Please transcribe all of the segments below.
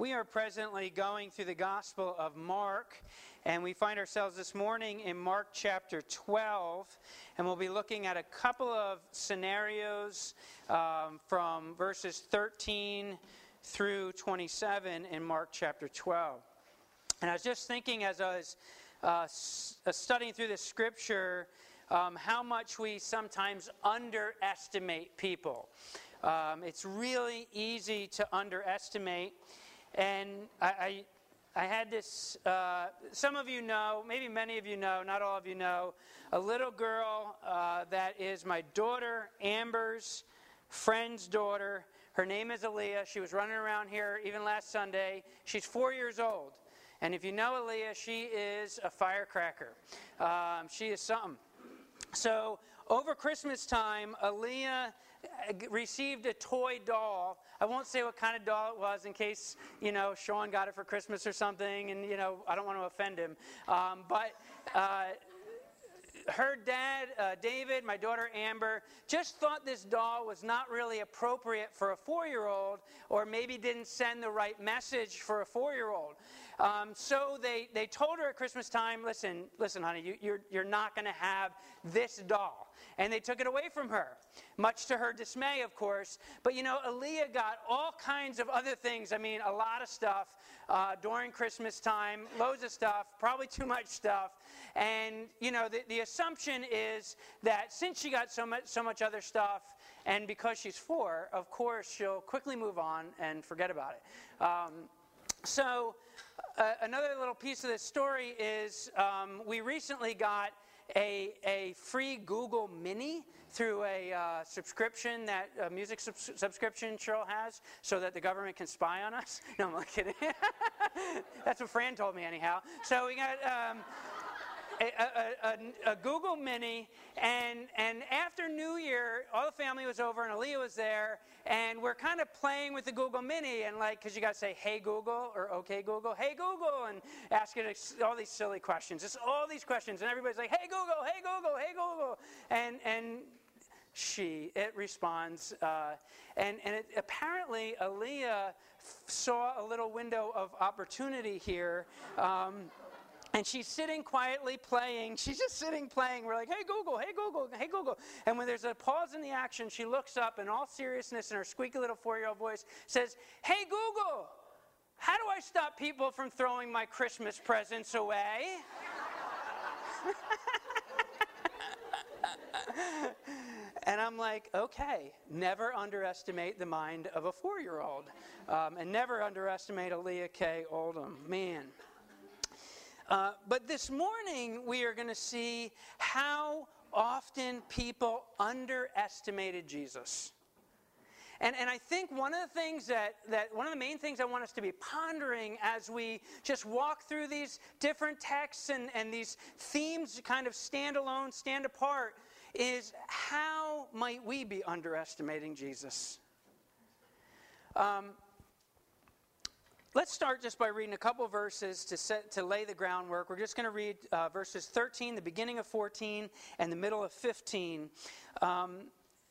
We are presently going through the Gospel of Mark, and we find ourselves this morning in Mark chapter 12, and we'll be looking at a couple of scenarios um, from verses 13 through 27 in Mark chapter 12. And I was just thinking as I was uh, studying through the scripture um, how much we sometimes underestimate people. Um, it's really easy to underestimate. And I, I, I had this, uh, some of you know, maybe many of you know, not all of you know, a little girl uh, that is my daughter Amber's friend's daughter. Her name is Aaliyah. She was running around here even last Sunday. She's four years old. And if you know Aaliyah, she is a firecracker. Um, she is something. So over Christmas time, Aaliyah received a toy doll. I won't say what kind of doll it was in case, you know, Sean got it for Christmas or something, and, you know, I don't want to offend him. Um, but uh, her dad, uh, David, my daughter Amber, just thought this doll was not really appropriate for a four year old, or maybe didn't send the right message for a four year old. Um, so they, they told her at Christmas time, listen, listen, honey, you, you're, you're not going to have this doll. And they took it away from her, much to her dismay, of course. But you know, Aaliyah got all kinds of other things. I mean, a lot of stuff uh, during Christmas time, loads of stuff, probably too much stuff. And you know, the, the assumption is that since she got so much, so much other stuff, and because she's four, of course, she'll quickly move on and forget about it. Um, so, uh, another little piece of this story is um, we recently got a, a free Google Mini through a uh, subscription that a music sub- subscription Cheryl has so that the government can spy on us. No, I'm not kidding. That's what Fran told me, anyhow. So we got. Um, a, a, a, Google Mini, and, and after New Year, all the family was over, and Aaliyah was there, and we're kind of playing with the Google Mini, and like, because you got to say, hey Google, or okay Google, hey Google, and ask it all these silly questions, just all these questions, and everybody's like, hey Google, hey Google, hey Google, and, and she, it responds, uh, and, and it, apparently Aaliyah saw a little window of opportunity here. Um, and she's sitting quietly playing. She's just sitting playing. We're like, hey, Google, hey, Google, hey, Google. And when there's a pause in the action, she looks up in all seriousness in her squeaky little four year old voice, says, hey, Google, how do I stop people from throwing my Christmas presents away? and I'm like, okay, never underestimate the mind of a four year old. Um, and never underestimate Aaliyah K. Oldham. Man. Uh, but this morning, we are going to see how often people underestimated Jesus. And, and I think one of the things that, that, one of the main things I want us to be pondering as we just walk through these different texts and, and these themes kind of stand alone, stand apart, is how might we be underestimating Jesus? Um, Let's start just by reading a couple verses to, set, to lay the groundwork. We're just going to read uh, verses 13, the beginning of 14, and the middle of 15. Um,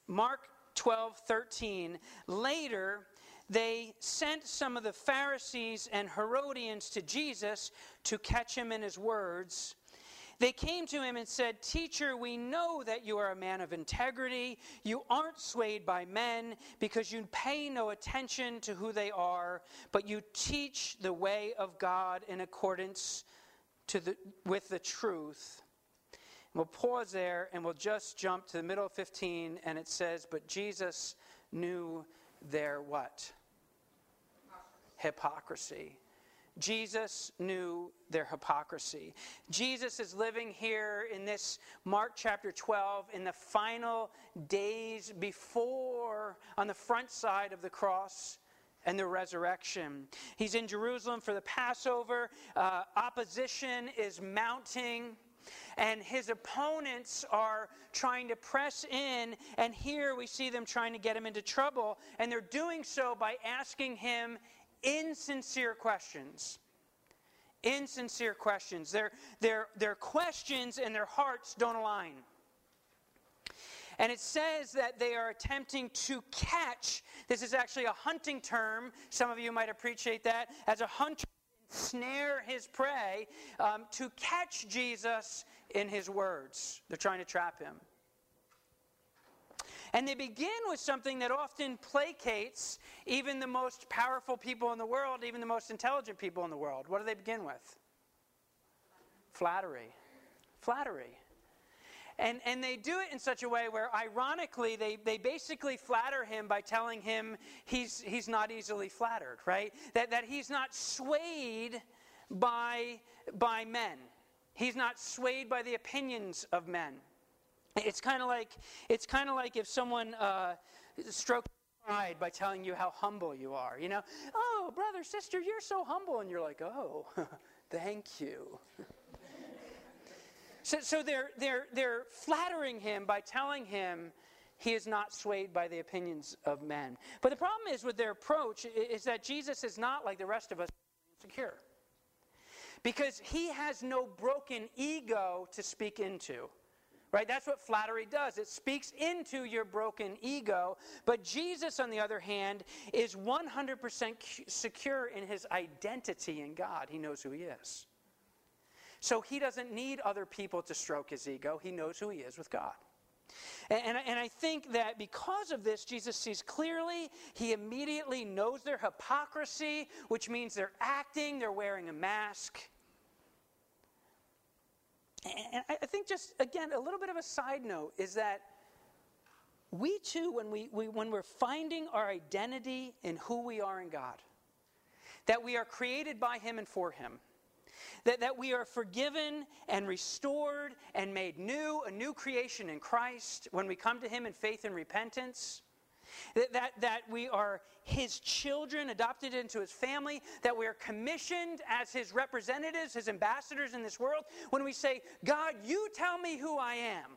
Mark 12, 13. Later, they sent some of the Pharisees and Herodians to Jesus to catch him in his words. They came to him and said, Teacher, we know that you are a man of integrity. You aren't swayed by men because you pay no attention to who they are, but you teach the way of God in accordance to the, with the truth. We'll pause there and we'll just jump to the middle of 15, and it says, But Jesus knew their what? Hypocrisy. Jesus knew their hypocrisy. Jesus is living here in this Mark chapter 12 in the final days before, on the front side of the cross and the resurrection. He's in Jerusalem for the Passover. Uh, opposition is mounting. And his opponents are trying to press in, and here we see them trying to get him into trouble. And they're doing so by asking him insincere questions. Insincere questions. Their, their, their questions and their hearts don't align. And it says that they are attempting to catch. This is actually a hunting term. Some of you might appreciate that. As a hunter, snare his prey um, to catch Jesus in his words. They're trying to trap him. And they begin with something that often placates even the most powerful people in the world, even the most intelligent people in the world. What do they begin with? Flattery. Flattery. And, and they do it in such a way where, ironically, they, they basically flatter him by telling him he's, he's not easily flattered, right? That, that he's not swayed by, by men, he's not swayed by the opinions of men. It's kind of like it's kind of like if someone uh, strokes pride by telling you how humble you are. You know, oh brother, sister, you're so humble, and you're like, oh, thank you. so, so they're they're they're flattering him by telling him he is not swayed by the opinions of men. But the problem is with their approach is that Jesus is not like the rest of us insecure. Because he has no broken ego to speak into. Right? That's what flattery does. It speaks into your broken ego. But Jesus, on the other hand, is 100% secure in his identity in God. He knows who he is. So he doesn't need other people to stroke his ego. He knows who he is with God. And, and, and, I think that because of this, Jesus sees clearly. He immediately knows their hypocrisy, which means they're acting, they're wearing a mask. And I think just, again, a little bit of a side note is that we too, when, we, we, when we're finding our identity in who we are in God, that we are created by Him and for Him, that, that we are forgiven and restored and made new, a new creation in Christ when we come to Him in faith and repentance, that, that, that we are his children, adopted into his family, that we are commissioned as his representatives, his ambassadors in this world, when we say, God, you tell me who I am.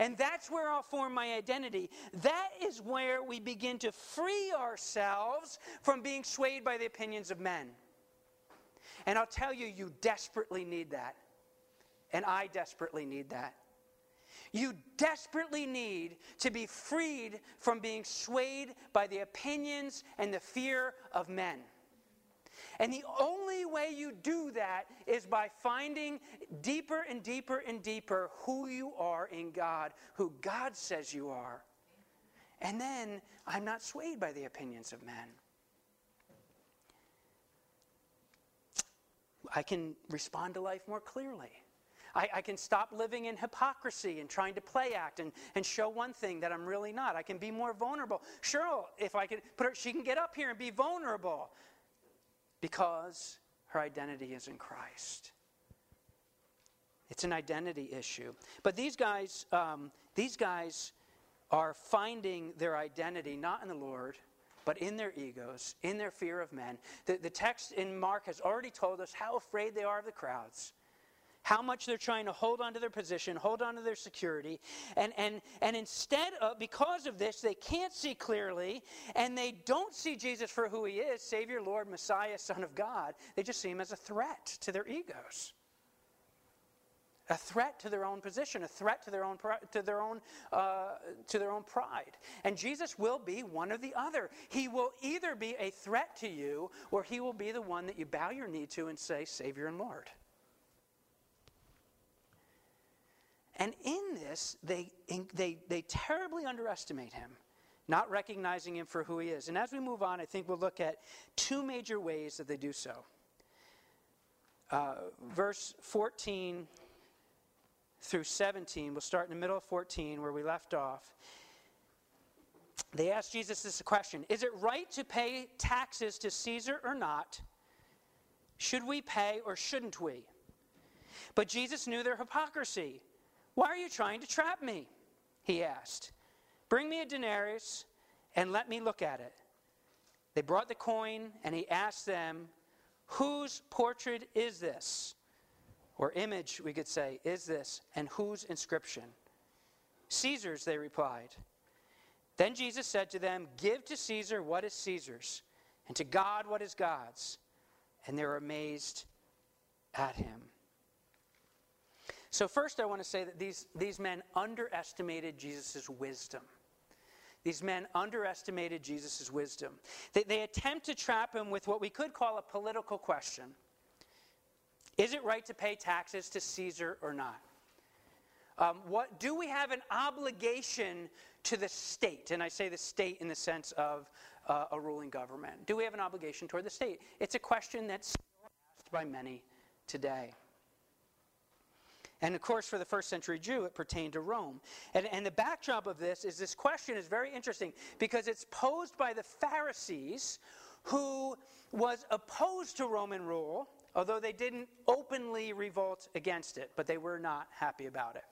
And that's where I'll form my identity. That is where we begin to free ourselves from being swayed by the opinions of men. And I'll tell you, you desperately need that. And I desperately need that. You desperately need to be freed from being swayed by the opinions and the fear of men. And the only way you do that is by finding deeper and deeper and deeper who you are in God, who God says you are. And then I'm not swayed by the opinions of men. I can respond to life more clearly. I, I, can stop living in hypocrisy and trying to play act and, and show one thing that I'm really not. I can be more vulnerable. Cheryl, if I could put her, she can get up here and be vulnerable because her identity is in Christ. It's an identity issue. But these guys, um, these guys are finding their identity not in the Lord, but in their egos, in their fear of men. The, the text in Mark has already told us how afraid they are of the crowds how much they're trying to hold on to their position, hold on to their security. And, and, and instead of, because of this, they can't see clearly and they don't see Jesus for who he is Savior, Lord, Messiah, Son of God. They just see him as a threat to their egos. A threat to their own position, a threat to their own to their own uh, to their own pride, and Jesus will be one or the other. He will either be a threat to you, or he will be the one that you bow your knee to and say, "Savior and Lord." And in this, they, they, they terribly underestimate him, not recognizing him for who he is. And as we move on, I think we'll look at two major ways that they do so. Uh, verse 14 through 17, we'll start in the middle of 14 where we left off. They ask Jesus this question Is it right to pay taxes to Caesar or not? Should we pay or shouldn't we? But Jesus knew their hypocrisy. Why are you trying to trap me? He asked. Bring me a denarius and let me look at it. They brought the coin, and he asked them, Whose portrait is this? Or image, we could say, is this, and whose inscription? Caesar's, they replied. Then Jesus said to them, Give to Caesar what is Caesar's, and to God what is God's. And they were amazed at him. So, first, I want to say that these, these men underestimated Jesus' wisdom. These men underestimated Jesus' wisdom. They, they attempt to trap him with what we could call a political question Is it right to pay taxes to Caesar or not? Um, what, do we have an obligation to the state? And I say the state in the sense of uh, a ruling government. Do we have an obligation toward the state? It's a question that's asked by many today. And of course, for the first century Jew, it pertained to Rome. And, and the backdrop of this is this question is very interesting because it's posed by the Pharisees who was opposed to Roman rule, although they didn't openly revolt against it, but they were not happy about it.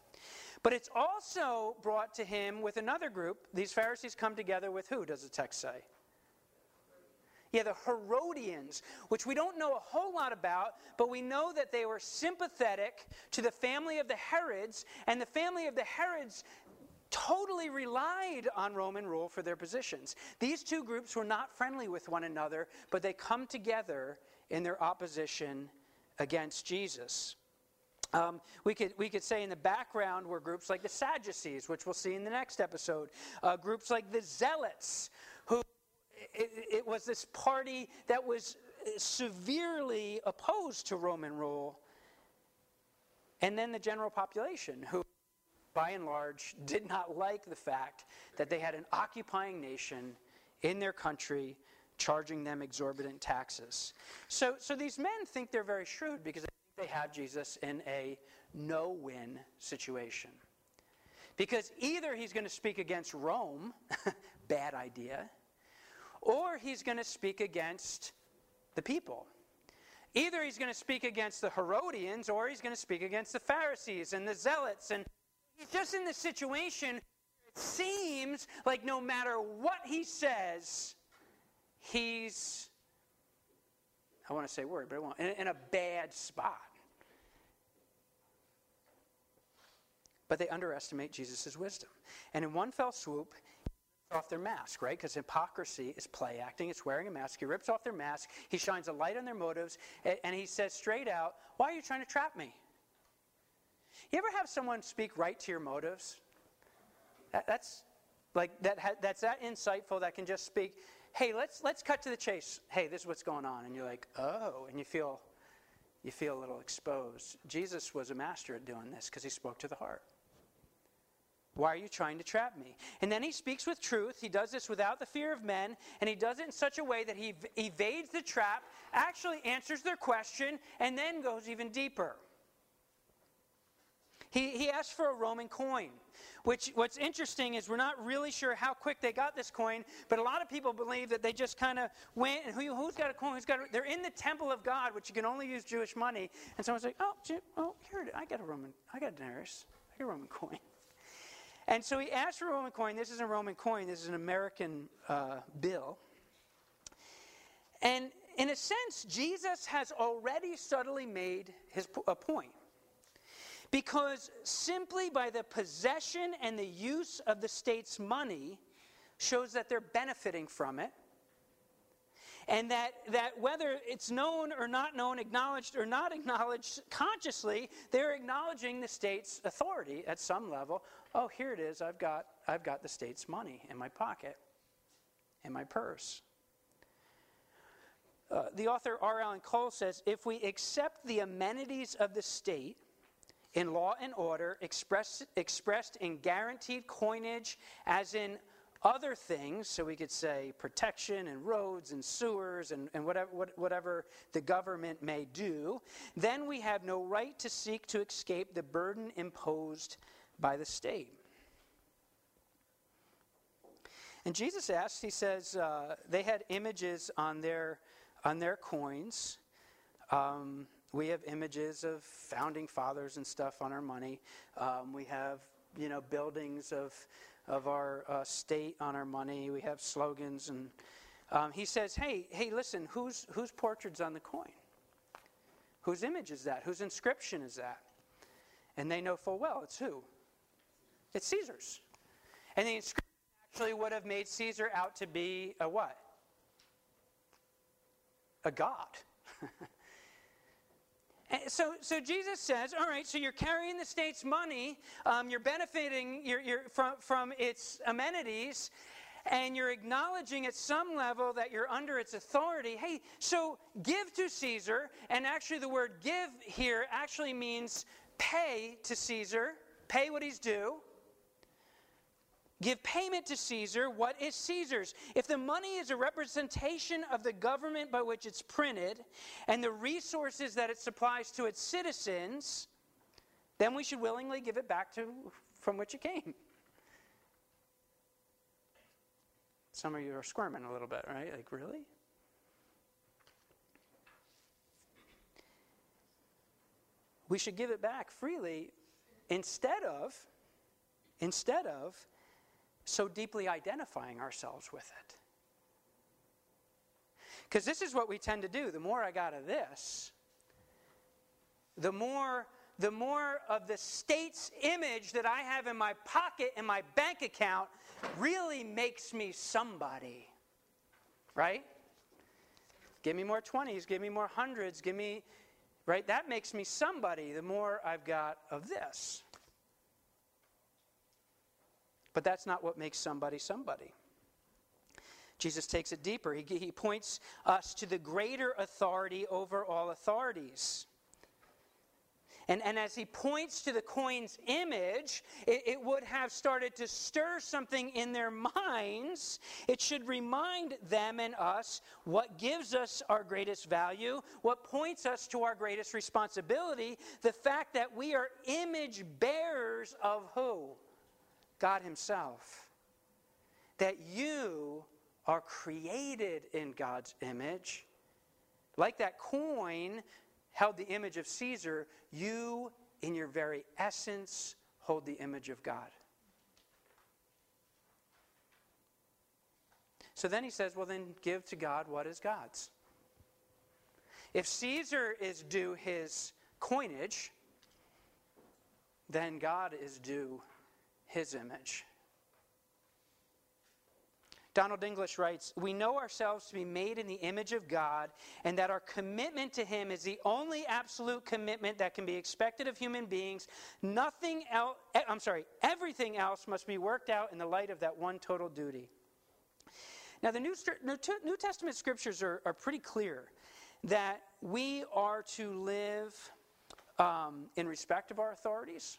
But it's also brought to him with another group. These Pharisees come together with who, does the text say? Yeah, the Herodians, which we don't know a whole lot about, but we know that they were sympathetic to the family of the Herods, and the family of the Herods totally relied on Roman rule for their positions. These two groups were not friendly with one another, but they come together in their opposition against Jesus. Um, we, could, we could say in the background were groups like the Sadducees, which we'll see in the next episode, uh, groups like the Zealots, it, it was this party that was uh, severely opposed to Roman rule. And then the general population, who by and large did not like the fact that they had an occupying nation in their country charging them exorbitant taxes. So, so these men think they're very shrewd because they have Jesus in a no win situation. Because either he's going to speak against Rome, bad idea, or he's going to speak against the people. Either he's going to speak against the Herodians or he's going to speak against the Pharisees and the Zealots. And he's just in the situation it seems like no matter what he says, he's, I want to say word, but I won't, in, in a bad spot. But they underestimate Jesus' wisdom. And in one fell swoop, off their mask, right? Because hypocrisy is play acting, it's wearing a mask. He rips off their mask, he shines a light on their motives, and he says straight out, Why are you trying to trap me? You ever have someone speak right to your motives? That, that's like that, that's that insightful that can just speak, hey, let's let's cut to the chase. Hey, this is what's going on. And you're like, oh, and you feel you feel a little exposed. Jesus was a master at doing this because he spoke to the heart. Why are you trying to trap me? And then he speaks with truth. He does this without the fear of men, and he does it in such a way that he evades the trap, actually answers their question, and then goes even deeper. He, he asked for a Roman coin, which what's interesting is we're not really sure how quick they got this coin, but a lot of people believe that they just kind of went and who, has got a coin? Who's got a, they're in the temple of God, which you can only use Jewish money. And someone's like, oh, oh here, I got a Roman, I got a denarius, I got a Roman coin. And so he asked for a Roman coin. This is a Roman coin, this is an American uh, bill. And in a sense, Jesus has already subtly made his, a point. Because simply by the possession and the use of the state's money shows that they're benefiting from it and that, that whether it's known or not known, acknowledged or not acknowledged consciously, they're acknowledging the state's authority at some level. Oh, here it is. I've got, I've got the state's money in my pocket, in my purse. Uh, the author R. Alan Cole says if we accept the amenities of the state in law and order expressed, expressed in guaranteed coinage, as in other things, so we could say protection and roads and sewers and, and whatever, whatever the government may do, then we have no right to seek to escape the burden imposed by the state. And Jesus asks, he says, uh, they had images on their, on their coins. Um, we have images of founding fathers and stuff on our money. Um, we have, you know, buildings of of our uh, state on our money. We have slogans, and um, he says, "Hey, hey, listen, whose whose portrait's on the coin? Whose image is that? Whose inscription is that?" And they know full well it's who. It's Caesar's. And the inscription actually would have made Caesar out to be a what? A god. so, so Jesus says, all right, so you're carrying the state's money, um, you're benefiting you're, you're from, from its amenities, and you're acknowledging at some level that you're under its authority. Hey, so give to Caesar, and actually the word give here actually means pay to Caesar, pay what he's due. Give payment to Caesar what is Caesar's. If the money is a representation of the government by which it's printed and the resources that it supplies to its citizens, then we should willingly give it back to from which it came. Some of you are squirming a little bit, right? Like, really? We should give it back freely instead of instead of so deeply identifying ourselves with it. Because this is what we tend to do. The more I got of this, the more the more of the state's image that I have in my pocket in my bank account really makes me somebody. Right? Give me more 20s, give me more hundreds, give me, right? That makes me somebody the more I've got of this. But that's not what makes somebody somebody. Jesus takes it deeper. He, he points us to the greater authority over all authorities. And, and as he points to the coin's image, it, it, would have started to stir something in their minds. It should remind them and us what gives us our greatest value, what points us to our greatest responsibility, the fact that we are image bearers of who? God Himself. That you are created in God's image. Like that coin held the image of Caesar, you, in your very essence, hold the image of God. So then he says, well, then give to God what is God's. If Caesar is due his coinage, then God is due his image. Donald English writes We know ourselves to be made in the image of God, and that our commitment to Him is the only absolute commitment that can be expected of human beings. Nothing else, I'm sorry, everything else must be worked out in the light of that one total duty. Now, the New, New Testament scriptures are, are, pretty clear that we are to live um, in respect of our authorities.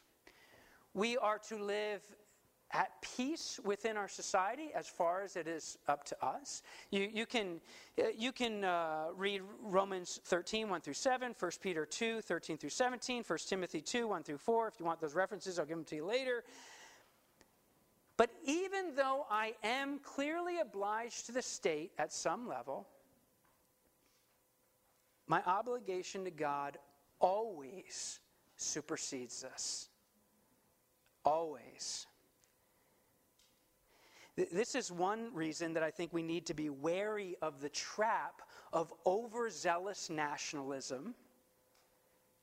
We are to live at peace within our society as far as it is up to us. You, you can, you can uh, read Romans 13, 1 through 7, 1 Peter 2, 13 through 17, 1 Timothy 2, 1 through 4. If you want those references, I'll give them to you later. But even though I am clearly obliged to the state at some level, my obligation to God always supersedes this. Always. This is one reason that I think we need to be wary of the trap of overzealous nationalism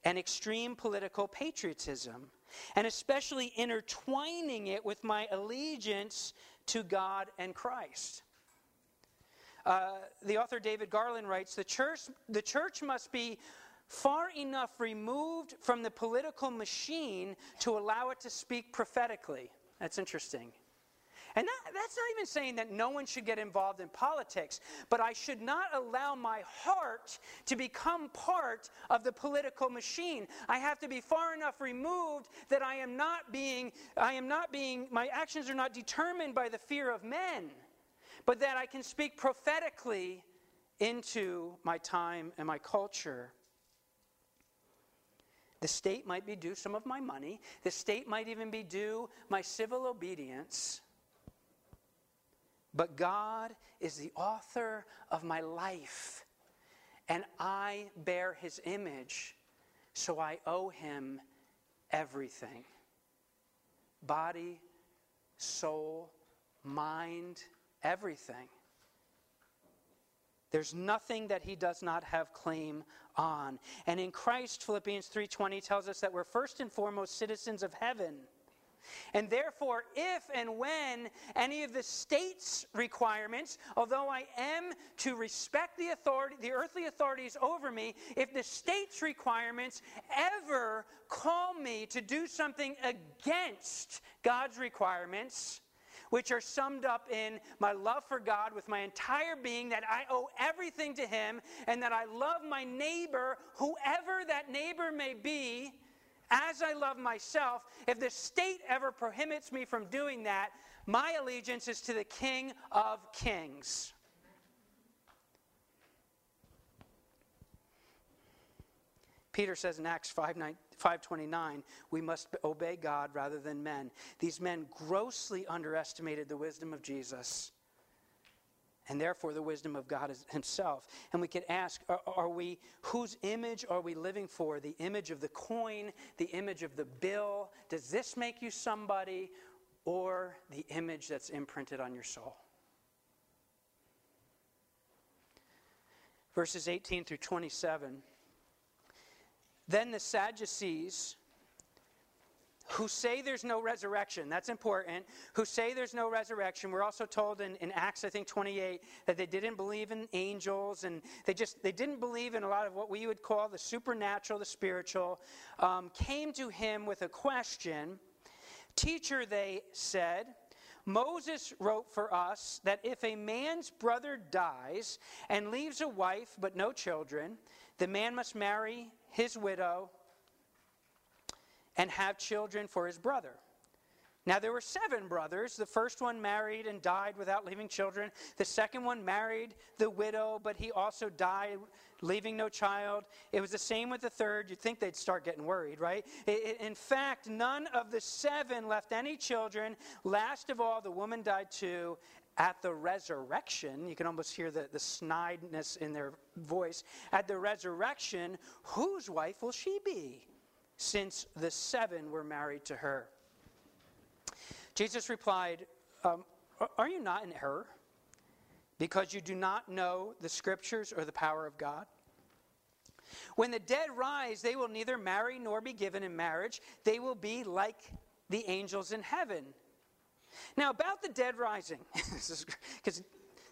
and extreme political patriotism, and especially intertwining it with my allegiance to God and Christ. Uh, the author David Garland writes the church, the church must be far enough removed from the political machine to allow it to speak prophetically. That's interesting. And that, that's not even saying that no one should get involved in politics, but I should not allow my heart to become part of the political machine. I have to be far enough removed that I am not being, I am not being, my actions are not determined by the fear of men, but that I can speak prophetically into my time and my culture. The state might be due some of my money. The state might even be due my civil obedience. But God is the author of my life, and I bear his image, so I owe him everything body, soul, mind, everything. There's nothing that he does not have claim on. And in Christ, Philippians 3:20 tells us that we're first and foremost citizens of heaven. And therefore, if and when any of the state's requirements, although I am to respect the authority, the earthly authorities over me, if the state's requirements ever call me to do something against God's requirements, which are summed up in my love for God with my entire being, that I owe everything to Him, and that I love my neighbor, whoever that neighbor may be, as I love myself, if the state ever prohibits me from doing that, my allegiance is to the King of Kings. Peter says in Acts 5, 529, we must obey God rather than men. These men grossly underestimated the wisdom of Jesus and therefore the wisdom of God Himself. And we could ask are, are, we, whose image are we living for? The image of the coin, the image of the bill? Does this make you somebody? Or the image that's imprinted on your soul? Verses 18 through 27. Then the Sadducees who say there's no resurrection. That's important. Who say there's no resurrection. We're also told in, in Acts, I think 28, that they didn't believe in angels and they just they didn't believe in a lot of what we would call the supernatural, the spiritual. Um, came to him with a question. Teacher, they said, Moses wrote for us that if a man's brother dies and leaves a wife but no children, the man must marry his widow and have children for his brother. Now, there were seven brothers. The first one married and died without leaving children. The second one married the widow, but he also died, leaving no child. It was the same with the third. You'd think they'd start getting worried, right? In fact, none of the seven left any children. Last of all, the woman died too. At the resurrection, you can almost hear the, the snideness in their voice. At the resurrection, whose wife will she be? since the seven were married to her. Jesus replied, um, Are you not in error? Because you do not know the scriptures or the power of God? When the dead rise, they will neither marry nor be given in marriage. They will be like the angels in heaven. Now, about the dead rising, because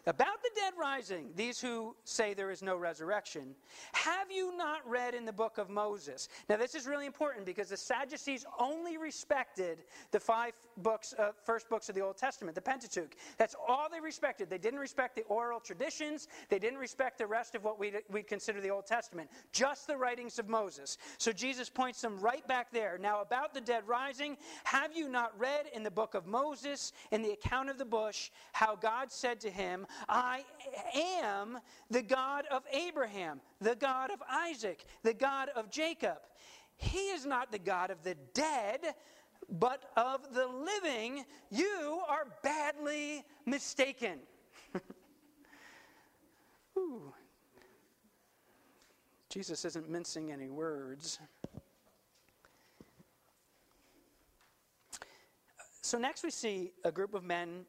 about the dead rising, these who say there is no resurrection, have you not read in the book of Moses? Now, this is really important because the Sadducees only respected the five books, uh, first books of the Old Testament, the Pentateuch. That's all they respected. They didn't respect the oral traditions, they didn't respect the rest of what we'd, we'd consider the Old Testament, just the writings of Moses. So Jesus points them right back there. Now, about the dead rising, have you not read in the book of Moses, in the account of the bush, how God said to him, I am the God of Abraham, the God of Isaac, the God of Jacob. He is not the God of the dead, but of the living. You are badly mistaken. Jesus isn't mincing any words. So, next we see a group of men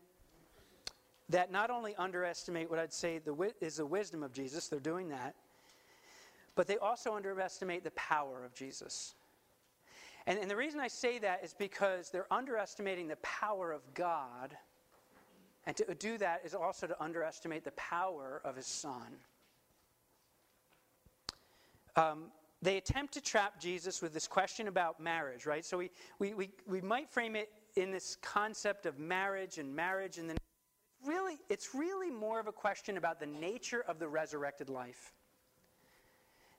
that not only underestimate what I'd say the, is the wisdom of Jesus, they're doing that, but they also underestimate the power of Jesus. And, and the reason I say that is because they're underestimating the power of God. And to do that is also to underestimate the power of his son. Um, they attempt to trap Jesus with this question about marriage, right? So we, we, we, we might frame it in this concept of marriage and marriage and the really, it's really more of a question about the nature of the resurrected life.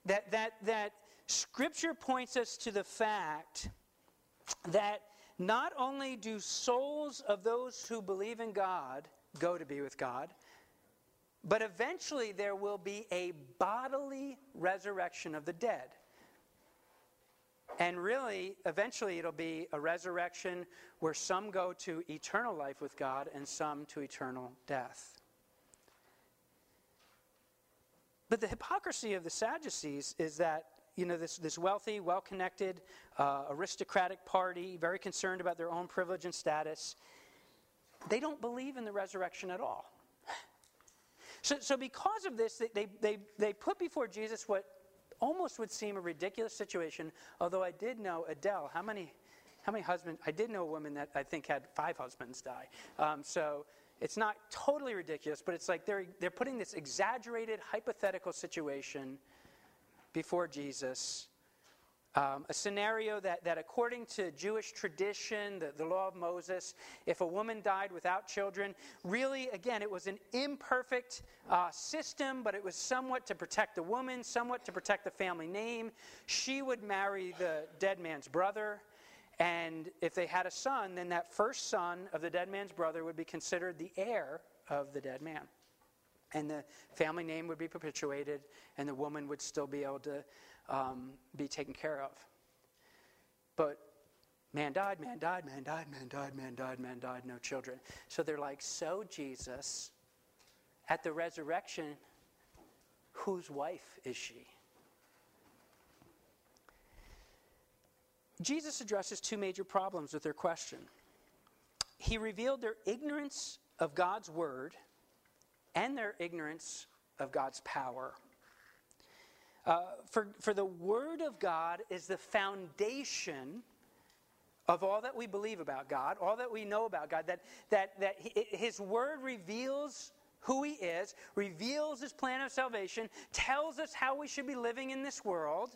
That, that, that Scripture points us to the fact that not only do souls of those who believe in God go to be with God, but eventually there will be a bodily resurrection of the dead. And really, eventually, it'll be a resurrection where some go to eternal life with God and some to eternal death. But the hypocrisy of the Sadducees is that, you know, this, this wealthy, well connected, uh, aristocratic party, very concerned about their own privilege and status, they don't believe in the resurrection at all. So, so because of this, they, they, they put before Jesus what almost would seem a ridiculous situation, although I did know Adele. How many, how many husbands? I did know a woman that I think had five husbands die. Um, so it's not totally ridiculous, but it's like they're, they're putting this exaggerated hypothetical situation before Jesus um, a scenario that, that, according to Jewish tradition, the, the law of Moses, if a woman died without children, really, again, it was an imperfect uh, system, but it was somewhat to protect the woman, somewhat to protect the family name. She would marry the dead man's brother. And if they had a son, then that first son of the dead man's brother would be considered the heir of the dead man. And the family name would be perpetuated, and the woman would still be able to um, be taken care of. But man died, man died, man died, man died, man died, man died, no children. So they're like, so Jesus, at the resurrection, whose wife is she? Jesus addresses two major problems with their question. He revealed their ignorance of God's word and their ignorance of God's power. Uh, for, for the Word of God is the foundation of all that we believe about God, all that we know about God, that, that, that His Word reveals who He is, reveals His plan of salvation, tells us how we should be living in this world.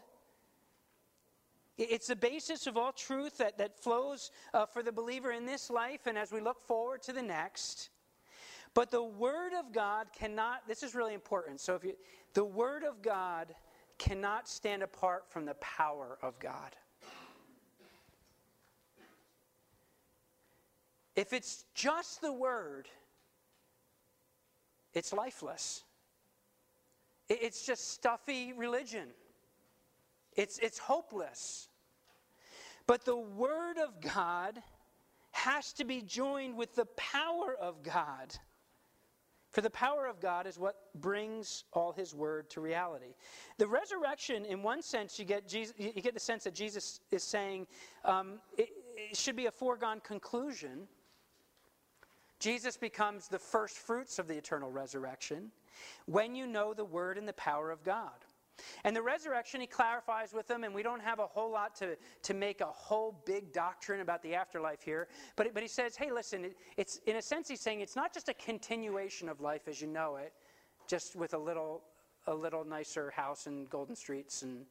It's the basis of all truth that, that flows uh, for the believer in this life and as we look forward to the next. But the Word of God cannot, this is really important. So if you, the Word of God cannot stand apart from the power of God. If it's just the word, it's lifeless. It's just stuffy religion. It's, it's hopeless. But the Word of God has to be joined with the power of God. For the power of God is what brings all his word to reality. The resurrection, in one sense, you get, Jesus, you get the sense that Jesus is saying um, it, it should be a foregone conclusion. Jesus becomes the first fruits of the eternal resurrection when you know the word and the power of God. And the resurrection, he clarifies with them, and we don't have a whole lot to, to make a whole big doctrine about the afterlife here. But, but he says, hey, listen, it, it's, in a sense, he's saying it's not just a continuation of life as you know it, just with a little, a little nicer house and golden streets. And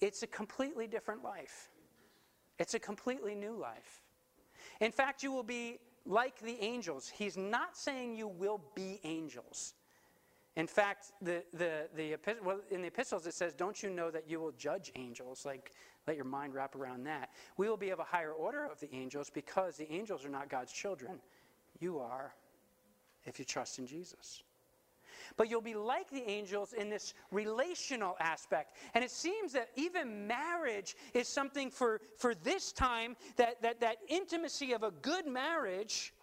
it's a completely different life. It's a completely new life. In fact, you will be like the angels. He's not saying you will be angels. In fact, the, the, the, well, in the epistles it says, Don't you know that you will judge angels? Like, let your mind wrap around that. We will be of a higher order of the angels because the angels are not God's children. You are, if you trust in Jesus. But you'll be like the angels in this relational aspect. And it seems that even marriage is something for, for this time, that, that, that intimacy of a good marriage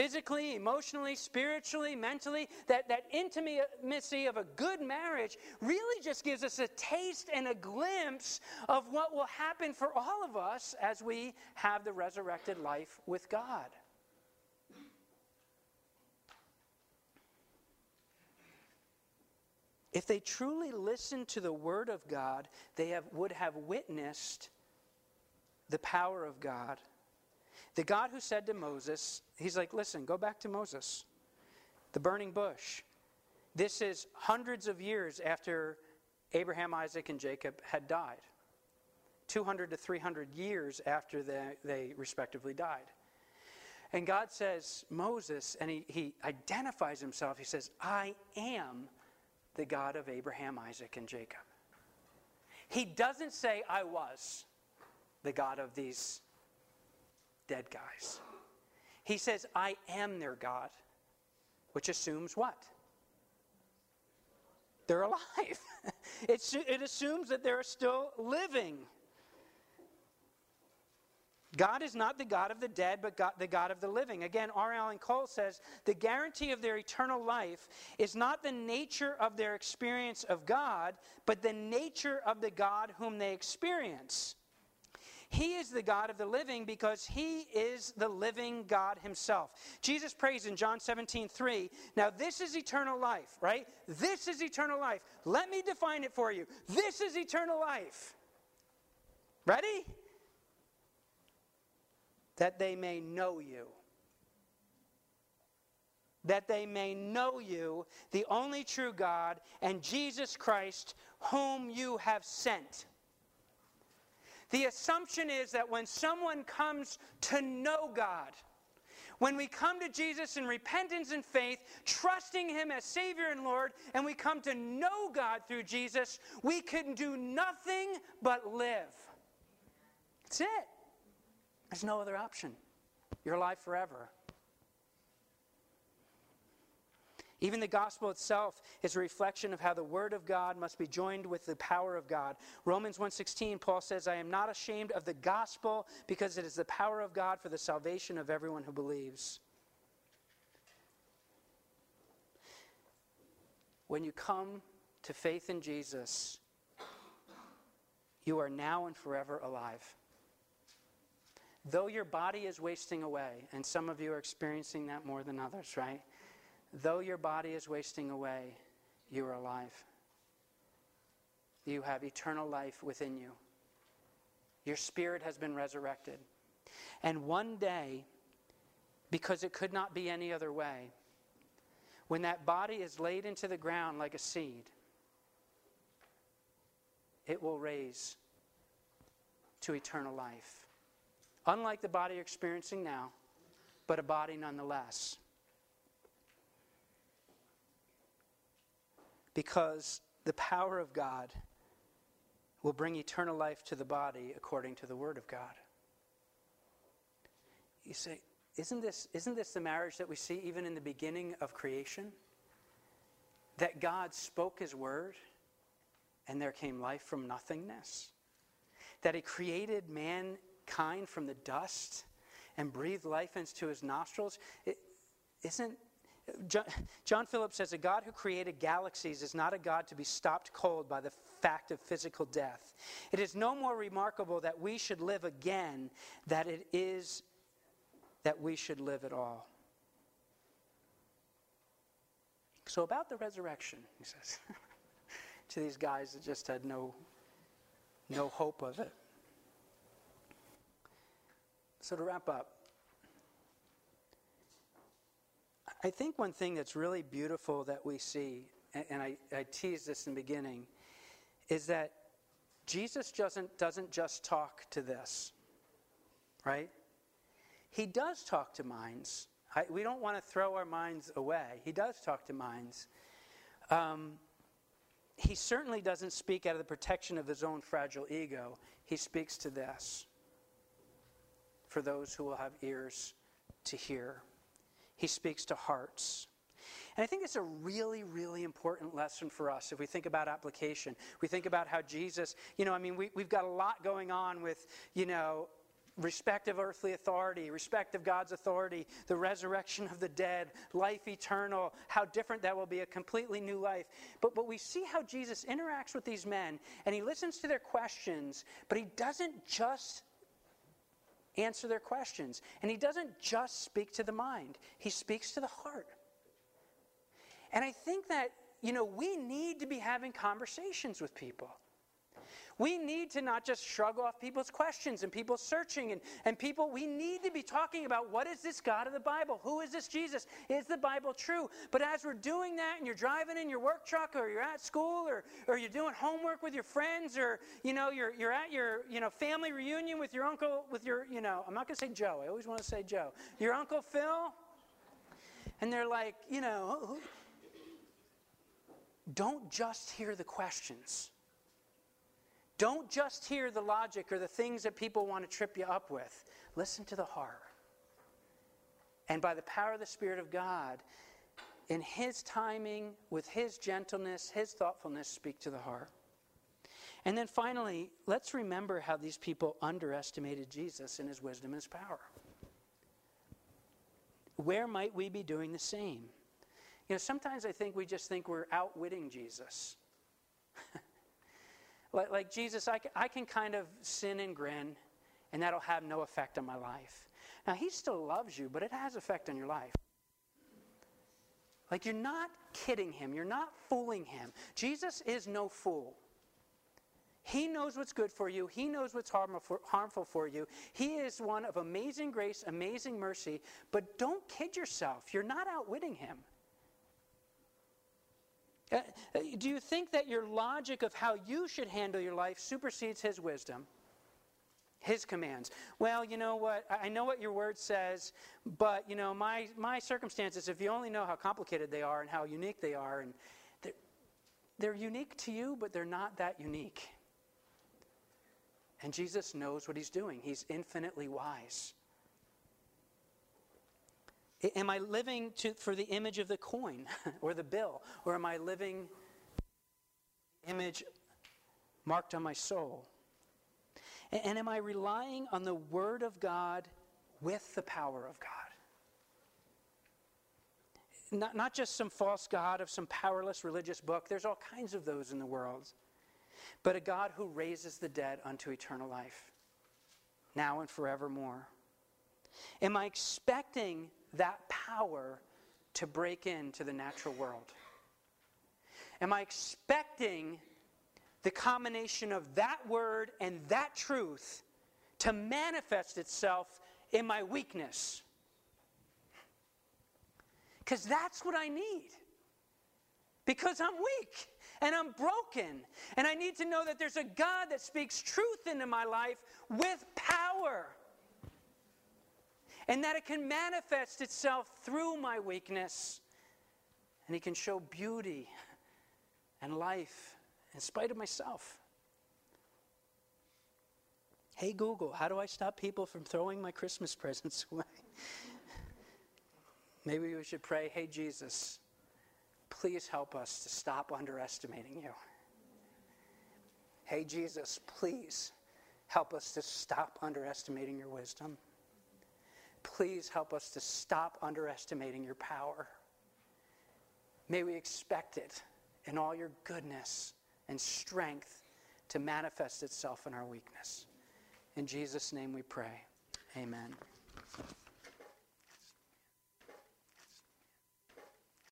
physically, emotionally, spiritually, mentally, that, that intimacy of a good marriage really just gives us a taste and a glimpse of what will happen for all of us as we have the resurrected life with God. If they truly listened to the Word of God, they have, would have witnessed the power of God the God who said to Moses, He's like, listen, go back to Moses, the burning bush. This is hundreds of years after Abraham, Isaac, and Jacob had died. 200 to 300 years after they, they respectively died. And God says, Moses, and he, he identifies himself, he says, I am the God of Abraham, Isaac, and Jacob. He doesn't say, I was the God of these dead guys. He says, I am their God, which assumes what? They're alive. it, it assumes that they're still living. God is not the God of the dead, but God, the God of the living. Again, R. Alan Cole says the guarantee of their eternal life is not the nature of their experience of God, but the nature of the God whom they experience. He is the God of the living because he is the living God himself. Jesus prays in John 17, 3. Now, this is eternal life, right? This is eternal life. Let me define it for you. This is eternal life. Ready? that they may know you. That they may know you, the only true God, and Jesus Christ, whom you have sent. The assumption is that when someone comes to know God, when we come to Jesus in repentance and faith, trusting Him as Savior and Lord, and we come to know God through Jesus, we can do nothing but live. That's it. There's no other option. Your life forever. Even the gospel itself is a reflection of how the word of God must be joined with the power of God. Romans 1:16 Paul says, "I am not ashamed of the gospel because it is the power of God for the salvation of everyone who believes." When you come to faith in Jesus, you are now and forever alive. Though your body is wasting away, and some of you are experiencing that more than others, right? Though your body is wasting away, you are alive. You have eternal life within you. Your spirit has been resurrected. And one day, because it could not be any other way, when that body is laid into the ground like a seed, it will raise to eternal life. Unlike the body you're experiencing now, but a body nonetheless. Because the power of God will bring eternal life to the body according to the Word of God. You say, isn't this, isn't this the marriage that we see even in the beginning of creation? That God spoke His Word and there came life from nothingness? That He created mankind from the dust and breathed life into His nostrils? It, isn't John, John Phillips says a God who created galaxies is not a God to be stopped cold by the fact of physical death. It is no more remarkable that we should live again than it is that we should live at all. So, about the resurrection, he says to these guys that just had no, no hope of it. So, to wrap up, I think one thing that's really beautiful that we see, and, I, I teased this in the beginning, is that Jesus doesn't, doesn't just talk to this, right? He does talk to minds. I, we don't want to throw our minds away. He does talk to minds. Um, he certainly doesn't speak out of the protection of his own fragile ego. He speaks to this for those who will have ears to hear. He speaks to hearts. And I think it's a really, really important lesson for us if we think about application. We think about how Jesus, you know, I mean, we, we've got a lot going on with, you know, respect of earthly authority, respect of God's authority, the resurrection of the dead, life eternal, how different that will be, a completely new life. But, but we see how Jesus interacts with these men and he listens to their questions, but he doesn't just answer their questions. And he doesn't just speak to the mind, he speaks to the heart. And I think that, you know, we need to be having conversations with people. We need to not just shrug off people's questions and people searching and, and people, we need to be talking about what is this God of the Bible? Who is this Jesus? Is the Bible true? But as we're doing that and you're driving in your work truck or you're at school or, or you're doing homework with your friends or, you know, you're, you're at your, you know, family reunion with your uncle, with your, you know, I'm not going to say Joe. I always want to say Joe. Your Uncle Phil. And they're like, you know, don't just hear the questions. Don't just hear the logic or the things that people want to trip you up with. Listen to the heart. And by the power of the Spirit of God, in His timing, with His gentleness, His thoughtfulness, speak to the heart. And then finally, let's remember how these people underestimated Jesus in His wisdom and His power. Where might we be doing the same? You know, sometimes I think we just think we're outwitting Jesus. Like, like Jesus, I, I can kind of sin and grin, and that'll have no effect on my life. Now, he still loves you, but it has effect on your life. Like, you're not kidding him, you're not fooling him. Jesus is no fool. He knows what's good for you. He knows what's harmful for you. He is one of amazing grace, amazing mercy. But don't kid yourself. You're not outwitting him. Uh, uh, do you think that your logic of how you should handle your life supersedes his wisdom? His commands. Well, you know what? I know what your word says, but you know my my circumstances. If you only know how complicated they are and how unique they are, and they're, they're unique to you, but they're not that unique. And Jesus knows what he's doing. He's infinitely wise. Am I living to, for the image of the coin or the bill? Or am I living image marked on my soul? And, and am I relying on the Word of God with the power of God? Not, not just some false God of some powerless religious book. There's all kinds of those in the world. But a God who raises the dead unto eternal life, now and forevermore. Am I expecting that power to break into the natural world? Am I expecting the combination of that word and that truth to manifest itself in my weakness? Because that's what I need. Because I'm weak and I'm broken. And I need to know that there's a God that speaks truth into my life with power and that it can manifest itself through my weakness. And He can show beauty and life in spite of myself. Hey, Google, how do I stop people from throwing my Christmas presents away? Maybe we should pray, hey, Jesus, please help us to stop underestimating you. Hey, Jesus, please help us to stop underestimating your wisdom. Please help us to stop underestimating your power. May we expect it in all your goodness and strength to manifest itself in our weakness. In Jesus' name we pray. Amen.